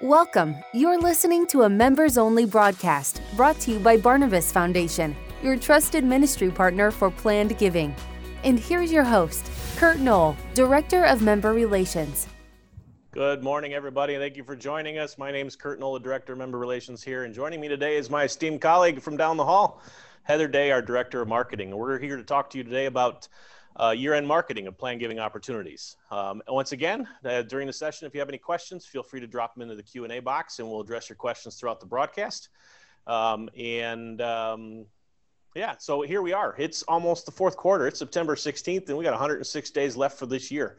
Welcome. You're listening to a members only broadcast brought to you by Barnabas Foundation, your trusted ministry partner for planned giving. And here's your host, Kurt Knoll, Director of Member Relations. Good morning, everybody, thank you for joining us. My name is Kurt Knoll, Director of Member Relations here, and joining me today is my esteemed colleague from down the hall, Heather Day, our Director of Marketing. We're here to talk to you today about uh, year-end marketing of plan giving opportunities. Um, once again, uh, during the session, if you have any questions, feel free to drop them into the Q&A box and we'll address your questions throughout the broadcast. Um, and um, yeah, so here we are. It's almost the fourth quarter. It's September 16th and we got 106 days left for this year.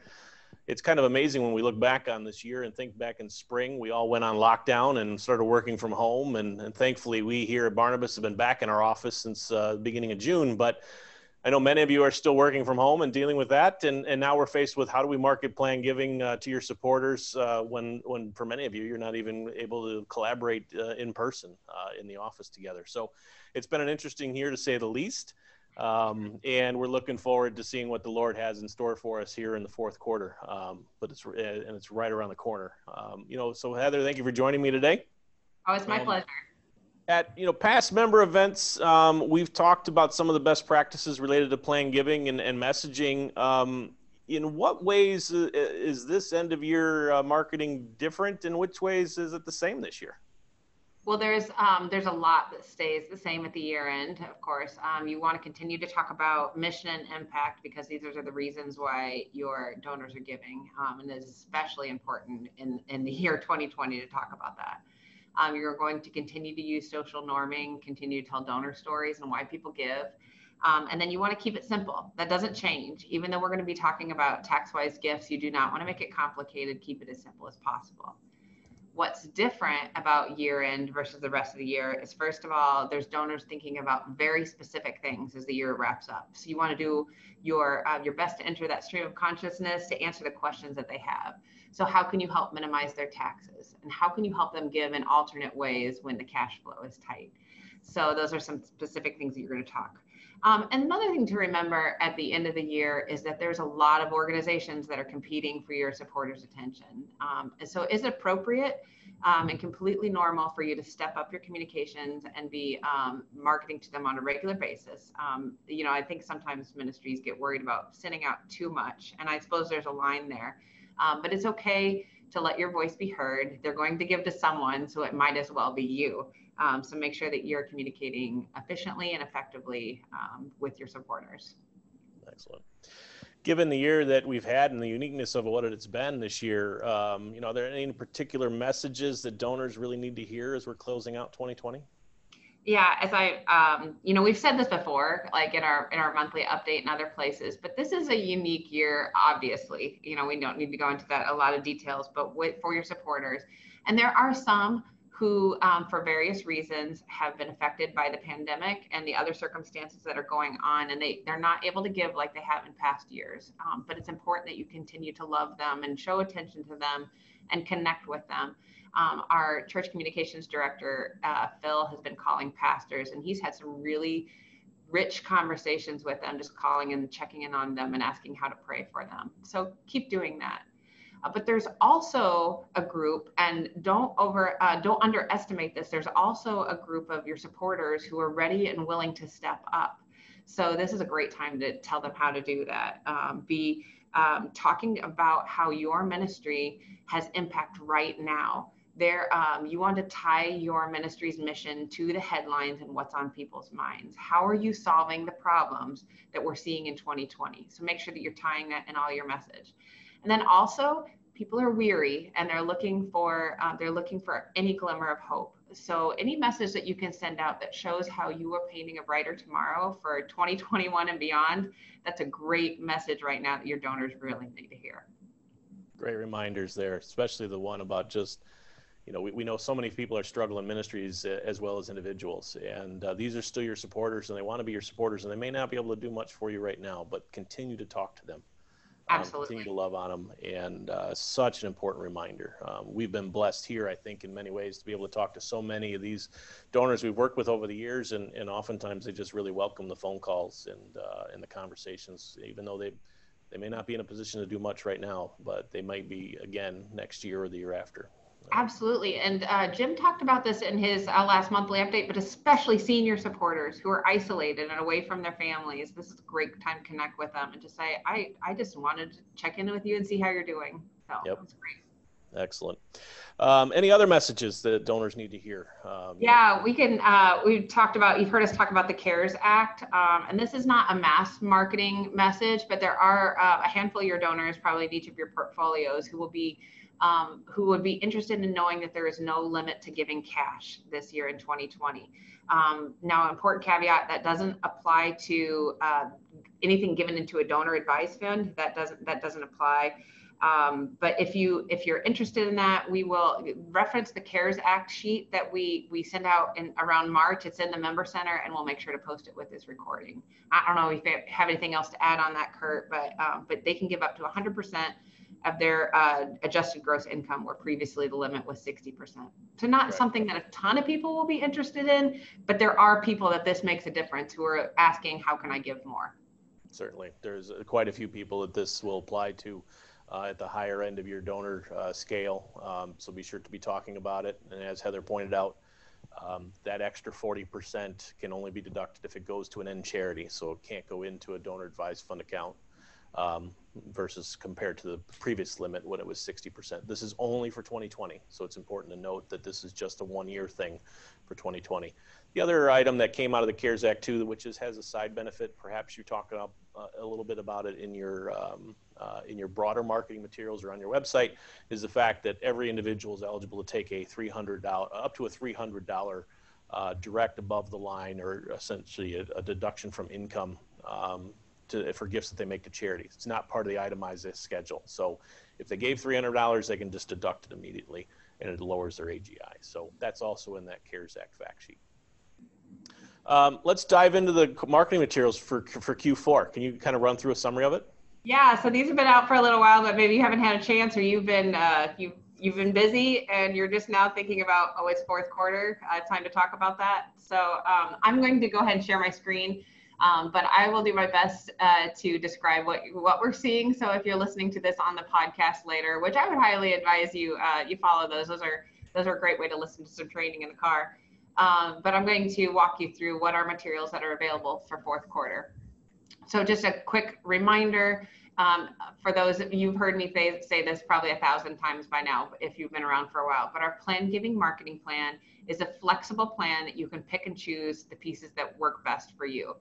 It's kind of amazing when we look back on this year and think back in spring, we all went on lockdown and started working from home. And, and thankfully, we here at Barnabas have been back in our office since uh, the beginning of June. But I know many of you are still working from home and dealing with that, and, and now we're faced with how do we market plan giving uh, to your supporters uh, when when for many of you you're not even able to collaborate uh, in person uh, in the office together. So it's been an interesting year to say the least, um, and we're looking forward to seeing what the Lord has in store for us here in the fourth quarter. Um, but it's and it's right around the corner. Um, you know, so Heather, thank you for joining me today. Oh, it's my Um, pleasure. At you know past member events um, we've talked about some of the best practices related to plan giving and, and messaging um, in what ways uh, is this end of year uh, marketing different in which ways is it the same this year Well, there's um, there's a lot that stays the same at the year end. Of course, um, you want to continue to talk about mission and impact because these are the reasons why your donors are giving, um, and it's especially important in in the year 2020 to talk about that. Um, you're going to continue to use social norming, continue to tell donor stories and why people give. Um, and then you want to keep it simple. That doesn't change. Even though we're going to be talking about tax wise gifts, you do not want to make it complicated. Keep it as simple as possible. What's different about year end versus the rest of the year is first of all, there's donors thinking about very specific things as the year wraps up. So you want to do your uh, your best to enter that stream of consciousness to answer the questions that they have. So how can you help minimize their taxes? And how can you help them give in alternate ways when the cash flow is tight? So those are some specific things that you're going to talk. Um, and another thing to remember at the end of the year is that there's a lot of organizations that are competing for your supporters' attention. Um, and so is it appropriate um, and completely normal for you to step up your communications and be um, marketing to them on a regular basis. Um, you know, I think sometimes ministries get worried about sending out too much, and I suppose there's a line there. Um, but it's okay to let your voice be heard. They're going to give to someone, so it might as well be you. Um, so make sure that you're communicating efficiently and effectively um, with your supporters. excellent given the year that we've had and the uniqueness of what it's been this year um, you know are there any particular messages that donors really need to hear as we're closing out 2020 yeah as i um, you know we've said this before like in our in our monthly update and other places but this is a unique year obviously. You know we don't need to go into that a lot of details but with, for your supporters. And there are some who um, for various reasons have been affected by the pandemic and the other circumstances that are going on and they they're not able to give like they have in past years. Um, but it's important that you continue to love them and show attention to them and connect with them um, our church communications director, uh, Phil, has been calling pastors, and he's had some really rich conversations with them, just calling and checking in on them and asking how to pray for them. So keep doing that. Uh, but there's also a group, and don't over uh, don't underestimate this. There's also a group of your supporters who are ready and willing to step up. So this is a great time to tell them how to do that. Um, be um, talking about how your ministry has impact right now there um, you want to tie your ministry's mission to the headlines and what's on people's minds. How are you solving the problems that we're seeing in 2020 so make sure that you're tying that in all your message. And then also people are weary and they're looking for uh, they're looking for any glimmer of hope. So any message that you can send out that shows how you are painting a brighter tomorrow for 2021 and beyond that's a great message right now that your donors really need to hear. Great reminders there especially the one about just you know, we, we know so many people are struggling ministries uh, as well as individuals, and uh, these are still your supporters, and they want to be your supporters, and they may not be able to do much for you right now, but continue to talk to them. Um, Absolutely. continue to love on them, and uh, such an important reminder. Um, we've been blessed here, I think, in many ways, to be able to talk to so many of these donors we've worked with over the years, and, and oftentimes they just really welcome the phone calls and uh, and the conversations, even though they they may not be in a position to do much right now, but they might be again next year or the year after. Absolutely. And uh, Jim talked about this in his uh, last monthly update, but especially senior supporters who are isolated and away from their families. This is a great time to connect with them and to say, I, I just wanted to check in with you and see how you're doing. So yep. that's great. Excellent. Um, any other messages that donors need to hear? Um, yeah, we can. Uh, we've talked about. You've heard us talk about the CARES Act, um, and this is not a mass marketing message, but there are uh, a handful of your donors, probably in each of your portfolios, who will be um, who would be interested in knowing that there is no limit to giving cash this year in 2020. Um, now, important caveat that doesn't apply to uh, anything given into a donor advised fund. That doesn't that doesn't apply. Um, but if you if you're interested in that, we will reference the CARES Act sheet that we we send out in around March. It's in the member center, and we'll make sure to post it with this recording. I don't know if you have anything else to add on that, Kurt, but um, but they can give up to 100 percent of their uh, adjusted gross income, where previously the limit was 60%. So not right. something that a ton of people will be interested in, but there are people that this makes a difference who are asking, how can I give more? Certainly, there's uh, quite a few people that this will apply to. Uh, at the higher end of your donor uh, scale. Um, so be sure to be talking about it. And as Heather pointed out, um, that extra 40% can only be deducted if it goes to an end charity. So it can't go into a donor advised fund account um, versus compared to the previous limit when it was 60%. This is only for 2020, so it's important to note that this is just a one-year thing for 2020. The other item that came out of the CARES Act too, which is, has a side benefit, perhaps you talk about, uh, a little bit about it in your um, uh, in your broader marketing materials or on your website, is the fact that every individual is eligible to take a $300 up to a $300 uh, direct above the line or essentially a, a deduction from income um, to, for gifts that they make to charities. It's not part of the itemized schedule. So if they gave $300, they can just deduct it immediately and it lowers their AGI. So that's also in that CARES Act fact sheet. Um, let's dive into the marketing materials for, for Q4. Can you kind of run through a summary of it? Yeah, so these have been out for a little while, but maybe you haven't had a chance or you've been uh, you you've been busy and you're just now thinking about oh it's fourth quarter. Uh, time to talk about that. So um, I'm going to go ahead and share my screen. Um, but I will do my best uh, to describe what what we're seeing. So if you're listening to this on the podcast later, which I would highly advise you uh, you follow those. Those are those are a great way to listen to some training in the car. Um, but I'm going to walk you through what are materials that are available for fourth quarter. So just a quick reminder um, for those of you've heard me say, say this probably a thousand times by now if you've been around for a while, but our plan giving marketing plan is a flexible plan that you can pick and choose the pieces that work best for you.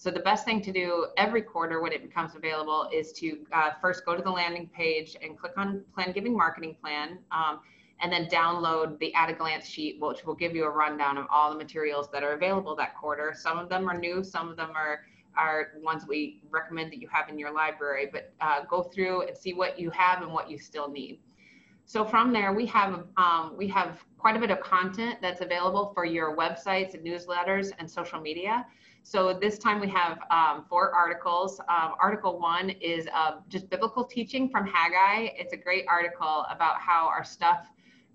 So the best thing to do every quarter when it becomes available is to uh, first go to the landing page and click on Plan Giving Marketing Plan, um, and then download the at a glance sheet, which will give you a rundown of all the materials that are available that quarter. Some of them are new, some of them are are ones we recommend that you have in your library, but uh, go through and see what you have and what you still need. So from there, we have um, we have quite a bit of content that's available for your websites and newsletters and social media. So this time we have um, four articles. Um, article one is uh, just biblical teaching from Haggai. It's a great article about how our stuff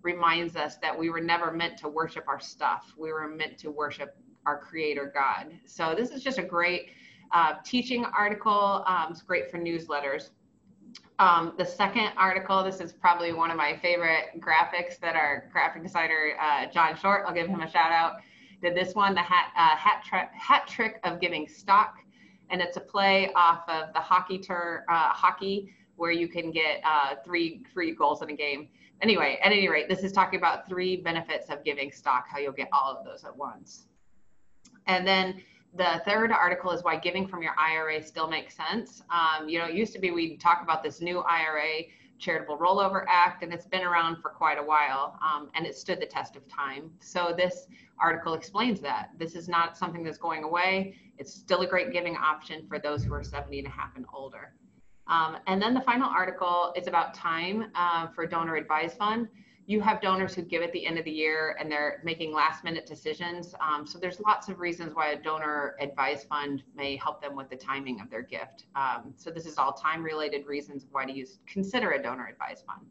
reminds us that we were never meant to worship our stuff. We were meant to worship our creator God. So this is just a great uh, teaching article. Um, it's great for newsletters. Um, the second article, this is probably one of my favorite graphics that our graphic designer, uh, John Short, I'll give him a shout out, did this one, the hat, uh, hat, tri- hat trick of giving stock. And it's a play off of the hockey tour, uh, hockey, where you can get uh, three free goals in a game. Anyway, at any rate, this is talking about three benefits of giving stock, how you'll get all of those at once. And then the third article is why giving from your IRA still makes sense. Um, you know, it used to be we talk about this new IRA Charitable Rollover Act, and it's been around for quite a while, um, and it stood the test of time. So this article explains that this is not something that's going away. It's still a great giving option for those who are 70 and a half and older. Um, and then the final article is about time uh, for donor advised fund. You have donors who give at the end of the year and they're making last minute decisions. Um, so there's lots of reasons why a donor advised fund may help them with the timing of their gift. Um, so this is all time related reasons why to use consider a donor advised fund.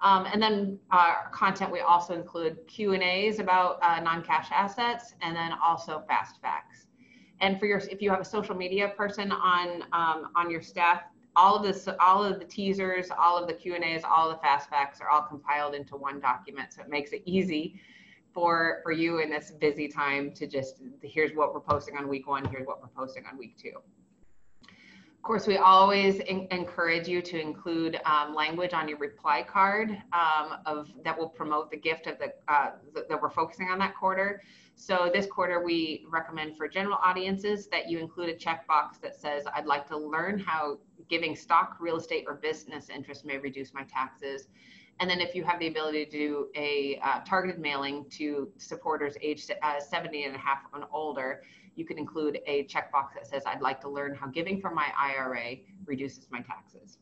Um, and then uh, content, we also include Q and A's about uh, non-cash assets, and then also fast facts. And for your, if you have a social media person on um, on your staff, all of this, all of the teasers, all of the Q and A's, all the fast facts are all compiled into one document. So it makes it easy for for you in this busy time to just here's what we're posting on week one, here's what we're posting on week two. Of course, we always encourage you to include um, language on your reply card um, of that will promote the gift of the uh, that we're focusing on that quarter. So this quarter, we recommend for general audiences that you include a checkbox that says, "I'd like to learn how giving stock, real estate, or business interest may reduce my taxes." And then if you have the ability to do a uh, targeted mailing to supporters age uh, 70 and a half and older, you can include a checkbox that says, I'd like to learn how giving from my IRA reduces my taxes.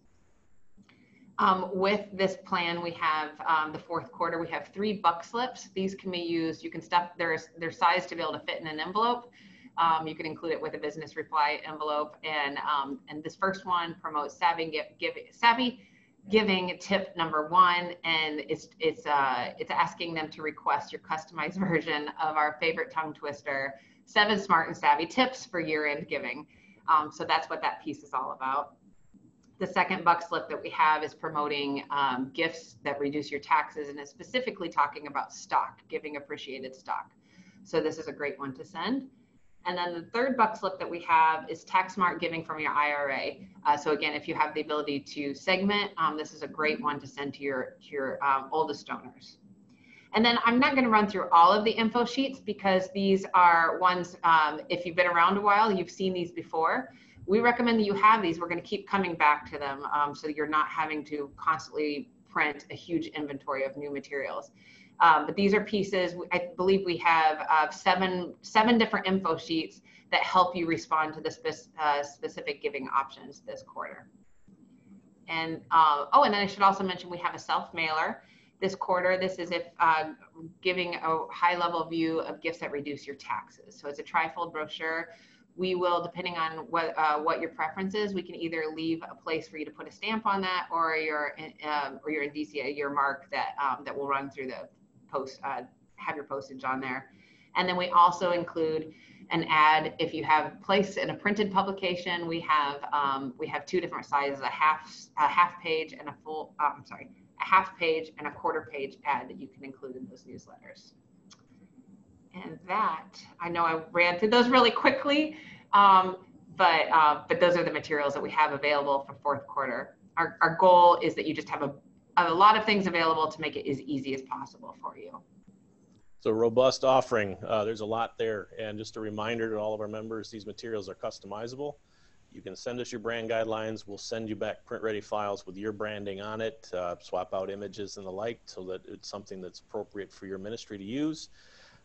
Um, with this plan, we have um, the fourth quarter, we have three buck slips. These can be used, you can stuff, there's, they're sized to be able to fit in an envelope. Um, you can include it with a business reply envelope. And, um, and this first one promotes savvy, give, savvy giving tip number one. And it's, it's, uh, it's asking them to request your customized version of our favorite tongue twister, seven smart and savvy tips for year-end giving. Um, so that's what that piece is all about. The second buck slip that we have is promoting um, gifts that reduce your taxes and is specifically talking about stock, giving appreciated stock. So this is a great one to send. And then the third buck slip that we have is tax smart giving from your IRA. Uh, so again, if you have the ability to segment, um, this is a great one to send to your, to your um, oldest donors. And then I'm not going to run through all of the info sheets because these are ones, um, if you've been around a while, you've seen these before. We recommend that you have these. We're going to keep coming back to them um, so you're not having to constantly print a huge inventory of new materials. Um, but these are pieces, I believe we have uh, seven, seven different info sheets that help you respond to the spe uh, specific giving options this quarter. And, uh, oh, and then I should also mention we have a self mailer this quarter. This is if uh, giving a high level view of gifts that reduce your taxes. So it's a trifold brochure. We will, depending on what, uh, what your preference is, we can either leave a place for you to put a stamp on that or your, um, or your indicia, your mark that, um, that will run through the post, uh, have your postage on there. And then we also include an ad if you have place in a printed publication. We have um, we have two different sizes: a half a half page and a full. Uh, I'm sorry, a half page and a quarter page ad that you can include in those newsletters. And that, I know I ran through those really quickly, um, but, uh, but those are the materials that we have available for fourth quarter. Our, our goal is that you just have a, a lot of things available to make it as easy as possible for you. So robust offering. Uh, there's a lot there. And just a reminder to all of our members, these materials are customizable. You can send us your brand guidelines. We'll send you back print ready files with your branding on it, uh, swap out images and the like so that it's something that's appropriate for your ministry to use.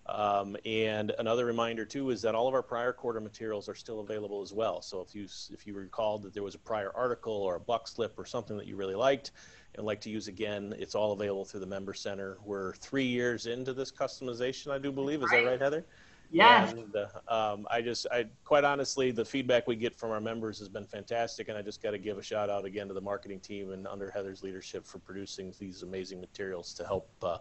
Um, and another reminder too is that all of our prior quarter materials are still available as well. So if you if you recalled that there was a prior article or a buck slip or something that you really liked and like to use again, it's all available through the member center. We're three years into this customization, I do believe. Is that right, Heather? Yes. And uh, um, I just, I quite honestly, the feedback we get from our members has been fantastic, and I just got to give a shout out again to the marketing team and under Heather's leadership for producing these amazing materials to help. Uh,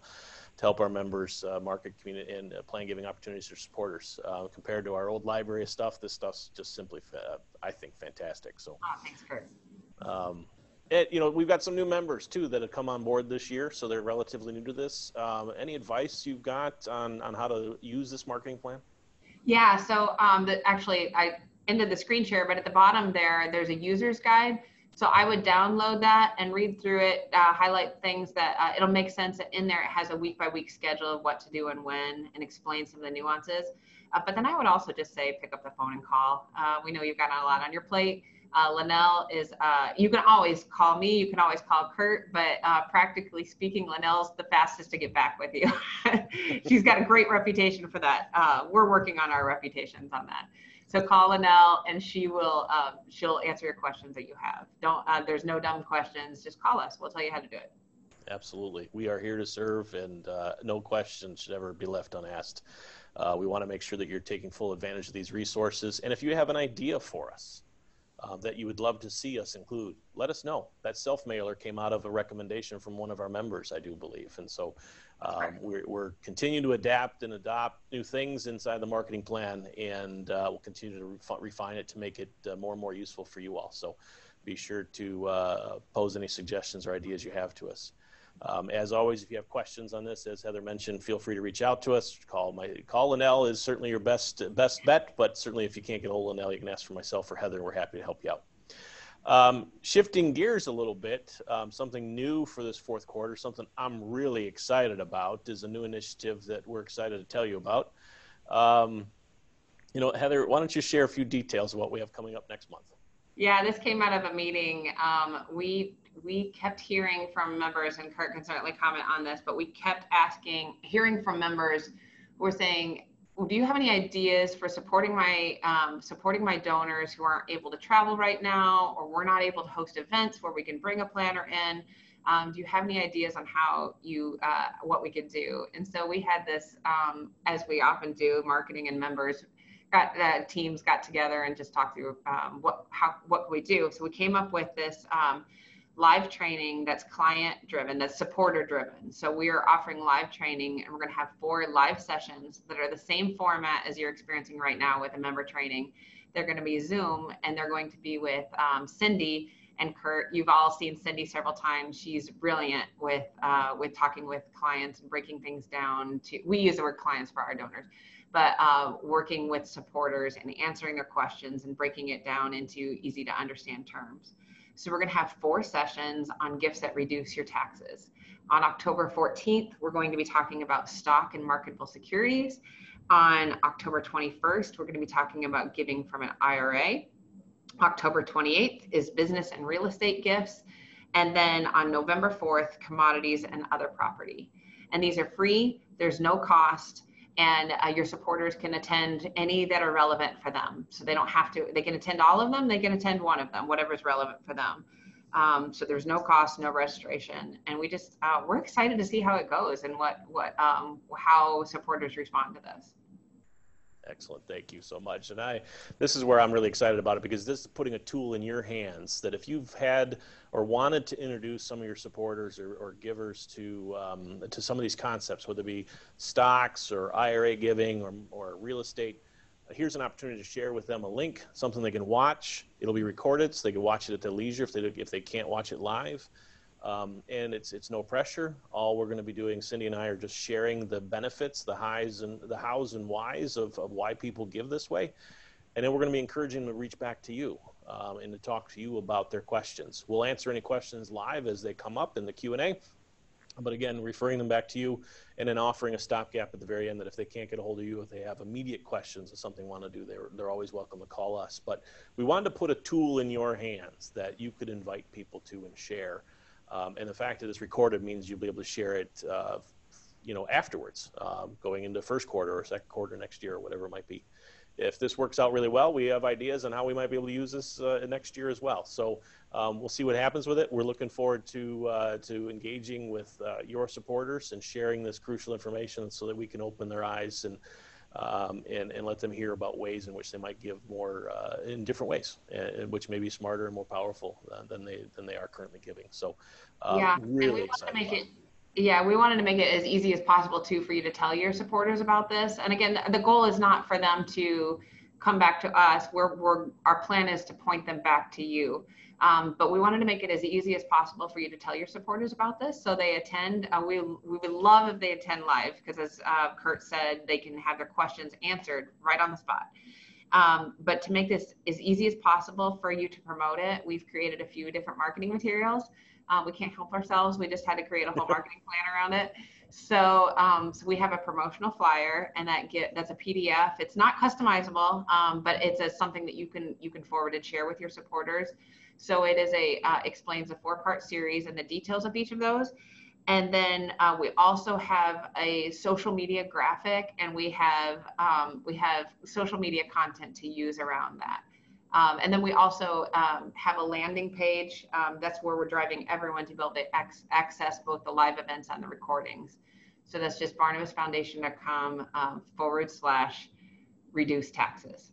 to help our members uh, market community and uh, plan giving opportunities for supporters. Uh, compared to our old library of stuff, this stuff's just simply, fa- I think, fantastic. So, oh, thanks, Kurt. Um, it, you know, we've got some new members too that have come on board this year, so they're relatively new to this. Um, any advice you've got on, on how to use this marketing plan? Yeah, so um, the, actually, I ended the screen share, but at the bottom there, there's a user's guide. So I would download that and read through it, uh, highlight things that uh, it'll make sense. In there, it has a week by week schedule of what to do and when, and explain some of the nuances. Uh, but then I would also just say pick up the phone and call. Uh, we know you've got a lot on your plate. Uh, Linnell is, uh, you can always call me, you can always call Kurt, but uh, practically speaking, Linnell's the fastest to get back with you. She's got a great reputation for that. Uh, we're working on our reputations on that. So call Linnell and she will, um, she'll answer your questions that you have. Don't, uh, there's no dumb questions, just call us. We'll tell you how to do it. Absolutely. We are here to serve and uh, no question should ever be left unasked. we want to make sure that you're taking full advantage of these resources. And if you have an idea for us, um, that you would love to see us include, let us know. That self mailer came out of a recommendation from one of our members, I do believe. And so um, we're, we're continuing to adapt and adopt new things inside the marketing plan, and uh, we'll continue to refi- refine it to make it uh, more and more useful for you all. So be sure to uh, pose any suggestions or ideas you have to us. Um, as always, if you have questions on this, as Heather mentioned, feel free to reach out to us. Call my call Linnell is certainly your best best bet, but certainly if you can't get hold of Linnell, you can ask for myself or Heather. We're happy to help you out. Um, shifting gears a little bit, um, something new for this fourth quarter, something I'm really excited about, is a new initiative that we're excited to tell you about. Um, you know, Heather, why don't you share a few details of what we have coming up next month? Yeah, this came out of a meeting. Um, we we kept hearing from members, and Kurt can certainly comment on this, but we kept asking, hearing from members who were saying, well, do you have any ideas for supporting my um, supporting my donors who aren't able to travel right now, or we're not able to host events where we can bring a planner in? Um, do you have any ideas on how you uh, what we could do? And so we had this, um, as we often do, marketing and members got uh, teams got together and just talked through um, what how what can we do. So we came up with this um, live training that's client driven, that's supporter driven. So we are offering live training and we're going to have four live sessions that are the same format as you're experiencing right now with a member training. They're going to be Zoom and they're going to be with um, Cindy and Kurt. You've all seen Cindy several times. She's brilliant with uh, with talking with clients and breaking things down. To we use the word clients for our donors, but uh, working with supporters and answering their questions and breaking it down into easy to understand terms. So we're going to have four sessions on gifts that reduce your taxes. On October 14th, we're going to be talking about stock and marketable securities. On October 21st, we're going to be talking about giving from an IRA. October 28th is business and real estate gifts. And then on November 4th, commodities and other property. And these are free, there's no cost and uh, your supporters can attend any that are relevant for them. So they don't have to, they can attend all of them, they can attend one of them, whatever is relevant for them. Um, so there's no cost, no registration. And we just, uh, we're excited to see how it goes and what, what, um, how supporters respond to this. Excellent. Thank you so much. And I, this is where I'm really excited about it because this is putting a tool in your hands that if you've had or wanted to introduce some of your supporters or, or givers to um, to some of these concepts, whether it be stocks or IRA giving or, or real estate, here's an opportunity to share with them a link, something they can watch. It'll be recorded, so they can watch it at their leisure if they if they can't watch it live. Um, and it's it's no pressure. All we're going to be doing, Cindy and I, are just sharing the benefits, the highs and the hows and whys of, of why people give this way, and then we're going to be encouraging them to reach back to you um, and to talk to you about their questions. We'll answer any questions live as they come up in the Q and A, but again, referring them back to you, and then offering a stopgap at the very end that if they can't get a hold of you, if they have immediate questions or something want to do, they're they're always welcome to call us. But we wanted to put a tool in your hands that you could invite people to and share. Um, and the fact that it's recorded means you'll be able to share it, uh, you know, afterwards, um, going into first quarter or second quarter next year or whatever it might be. If this works out really well, we have ideas on how we might be able to use this uh, next year as well. So um, we'll see what happens with it. We're looking forward to uh, to engaging with uh, your supporters and sharing this crucial information so that we can open their eyes and um, and, and let them hear about ways in which they might give more uh, in different ways, uh, which may be smarter and more powerful uh, than they than they are currently giving. So, um, yeah, really excited. make it, yeah, we wanted to make it as easy as possible too for you to tell your supporters about this. And again, the, the goal is not for them to come back to us. We're, we're our plan is to point them back to you. Um, but we wanted to make it as easy as possible for you to tell your supporters about this so they attend. Uh, we, we would love if they attend live because, as uh, Kurt said, they can have their questions answered right on the spot. Um, but to make this as easy as possible for you to promote it, we've created a few different marketing materials. Uh, we can't help ourselves. We just had to create a whole marketing plan around it. So, um, so we have a promotional flyer, and that get that's a PDF. It's not customizable, um, but it's a, something that you can you can forward and share with your supporters. So it is a uh, explains a four part series and the details of each of those. And then uh, we also have a social media graphic, and we have um, we have social media content to use around that. Um, and then we also um, have a landing page. Um, that's where we're driving everyone to be able to access both the live events and the recordings. So that's just barnabasfoundation.com um, forward slash reduce taxes.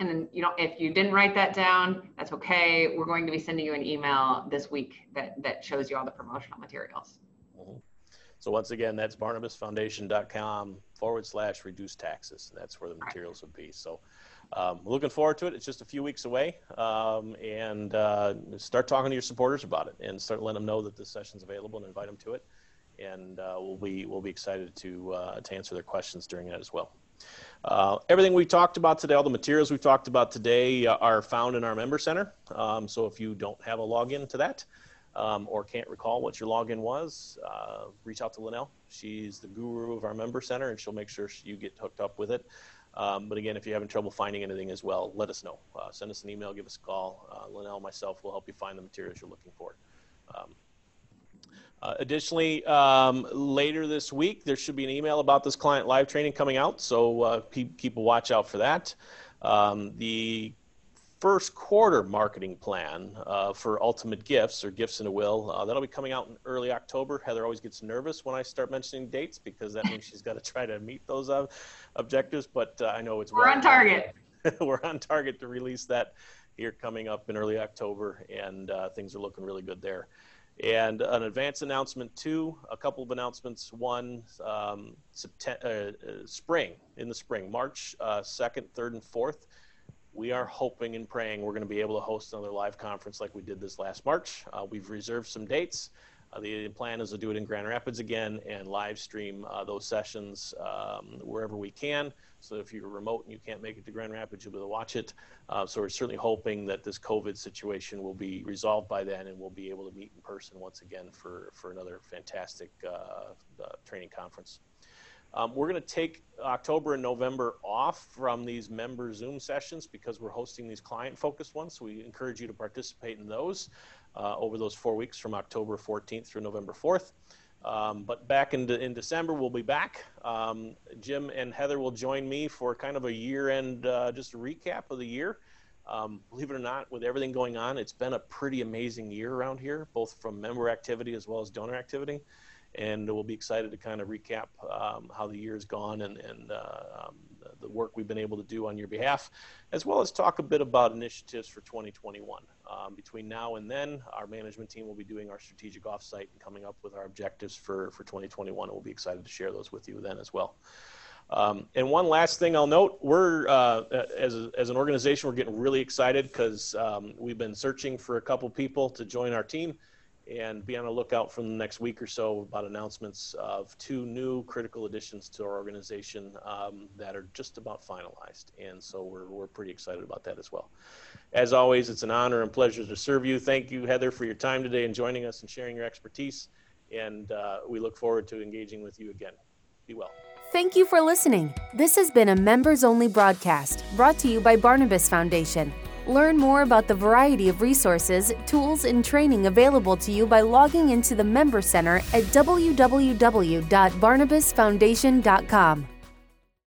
And then, you know, if you didn't write that down, that's okay. We're going to be sending you an email this week that, that shows you all the promotional materials. Mm-hmm. So once again, that's barnabasfoundation.com forward slash reduce taxes. That's where the materials would be. So um, looking forward to it. It's just a few weeks away, um, and uh, start talking to your supporters about it, and start letting them know that this session's available, and invite them to it. And uh, we'll be we'll be excited to uh, to answer their questions during that as well. Uh, everything we talked about today, all the materials we talked about today, uh, are found in our member center. Um, so if you don't have a login to that. Um, or can't recall what your login was, uh, reach out to Linnell. She's the guru of our member center, and she'll make sure you get hooked up with it. Um, but again, if you're having trouble finding anything as well, let us know. Uh, send us an email, give us a call. Uh, Linnell, myself, will help you find the materials you're looking for. Uh, additionally, um, later this week, there should be an email about this client live training coming out, so uh, keep, keep a watch out for that. Um, the first quarter marketing plan uh, for Ultimate Gifts or Gifts in a Will. Uh, that'll be coming out in early October. Heather always gets nervous when I start mentioning dates because that means she's got to try to meet those uh, objectives. But uh, I know it's we're well on target. we're on target to release that here coming up in early October, and uh, things are looking really good there. And an advance announcement too, a couple of announcements. One, um, September, uh, spring, in the spring, March uh, 2nd, 3rd, and 4th we are hoping and praying we're going to be able to host another live conference like we did this last March. Uh, we've reserved some dates. Uh, the plan is to do it in Grand Rapids again and live stream uh, those sessions um, wherever we can. So if you're remote and you can't make it to Grand Rapids, you'll be able to watch it. Uh, so we're certainly hoping that this COVID situation will be resolved by then and we'll be able to meet in person once again for, for another fantastic uh, uh, training conference. Um, we're going to take October and November off from these member Zoom sessions because we're hosting these client focused ones. So we encourage you to participate in those uh, over those four weeks from October 14th through November 4th. Um, but back in, de- in December, we'll be back. Um, Jim and Heather will join me for kind of a year end, uh, just a recap of the year. Um, believe it or not, with everything going on, it's been a pretty amazing year around here, both from member activity as well as donor activity and we'll be excited to kind of recap um, how the year's gone and, and uh, um, the work we've been able to do on your behalf, as well as talk a bit about initiatives for 2021. Um, between now and then, our management team will be doing our strategic offsite and coming up with our objectives for, for 2021, and we'll be excited to share those with you then as well. Um, and one last thing I'll note, we're uh, as, a, as an organization, we're getting really excited because um, we've been searching for a couple people to join our team and be on the lookout for the next week or so about announcements of two new critical additions to our organization um, that are just about finalized. And so we're, we're pretty excited about that as well. As always, it's an honor and pleasure to serve you. Thank you, Heather, for your time today and joining us and sharing your expertise. And uh, we look forward to engaging with you again. Be well. Thank you for listening. This has been a members only broadcast brought to you by Barnabas Foundation. Learn more about the variety of resources, tools, and training available to you by logging into the Member Center at www.barnabasfoundation.com.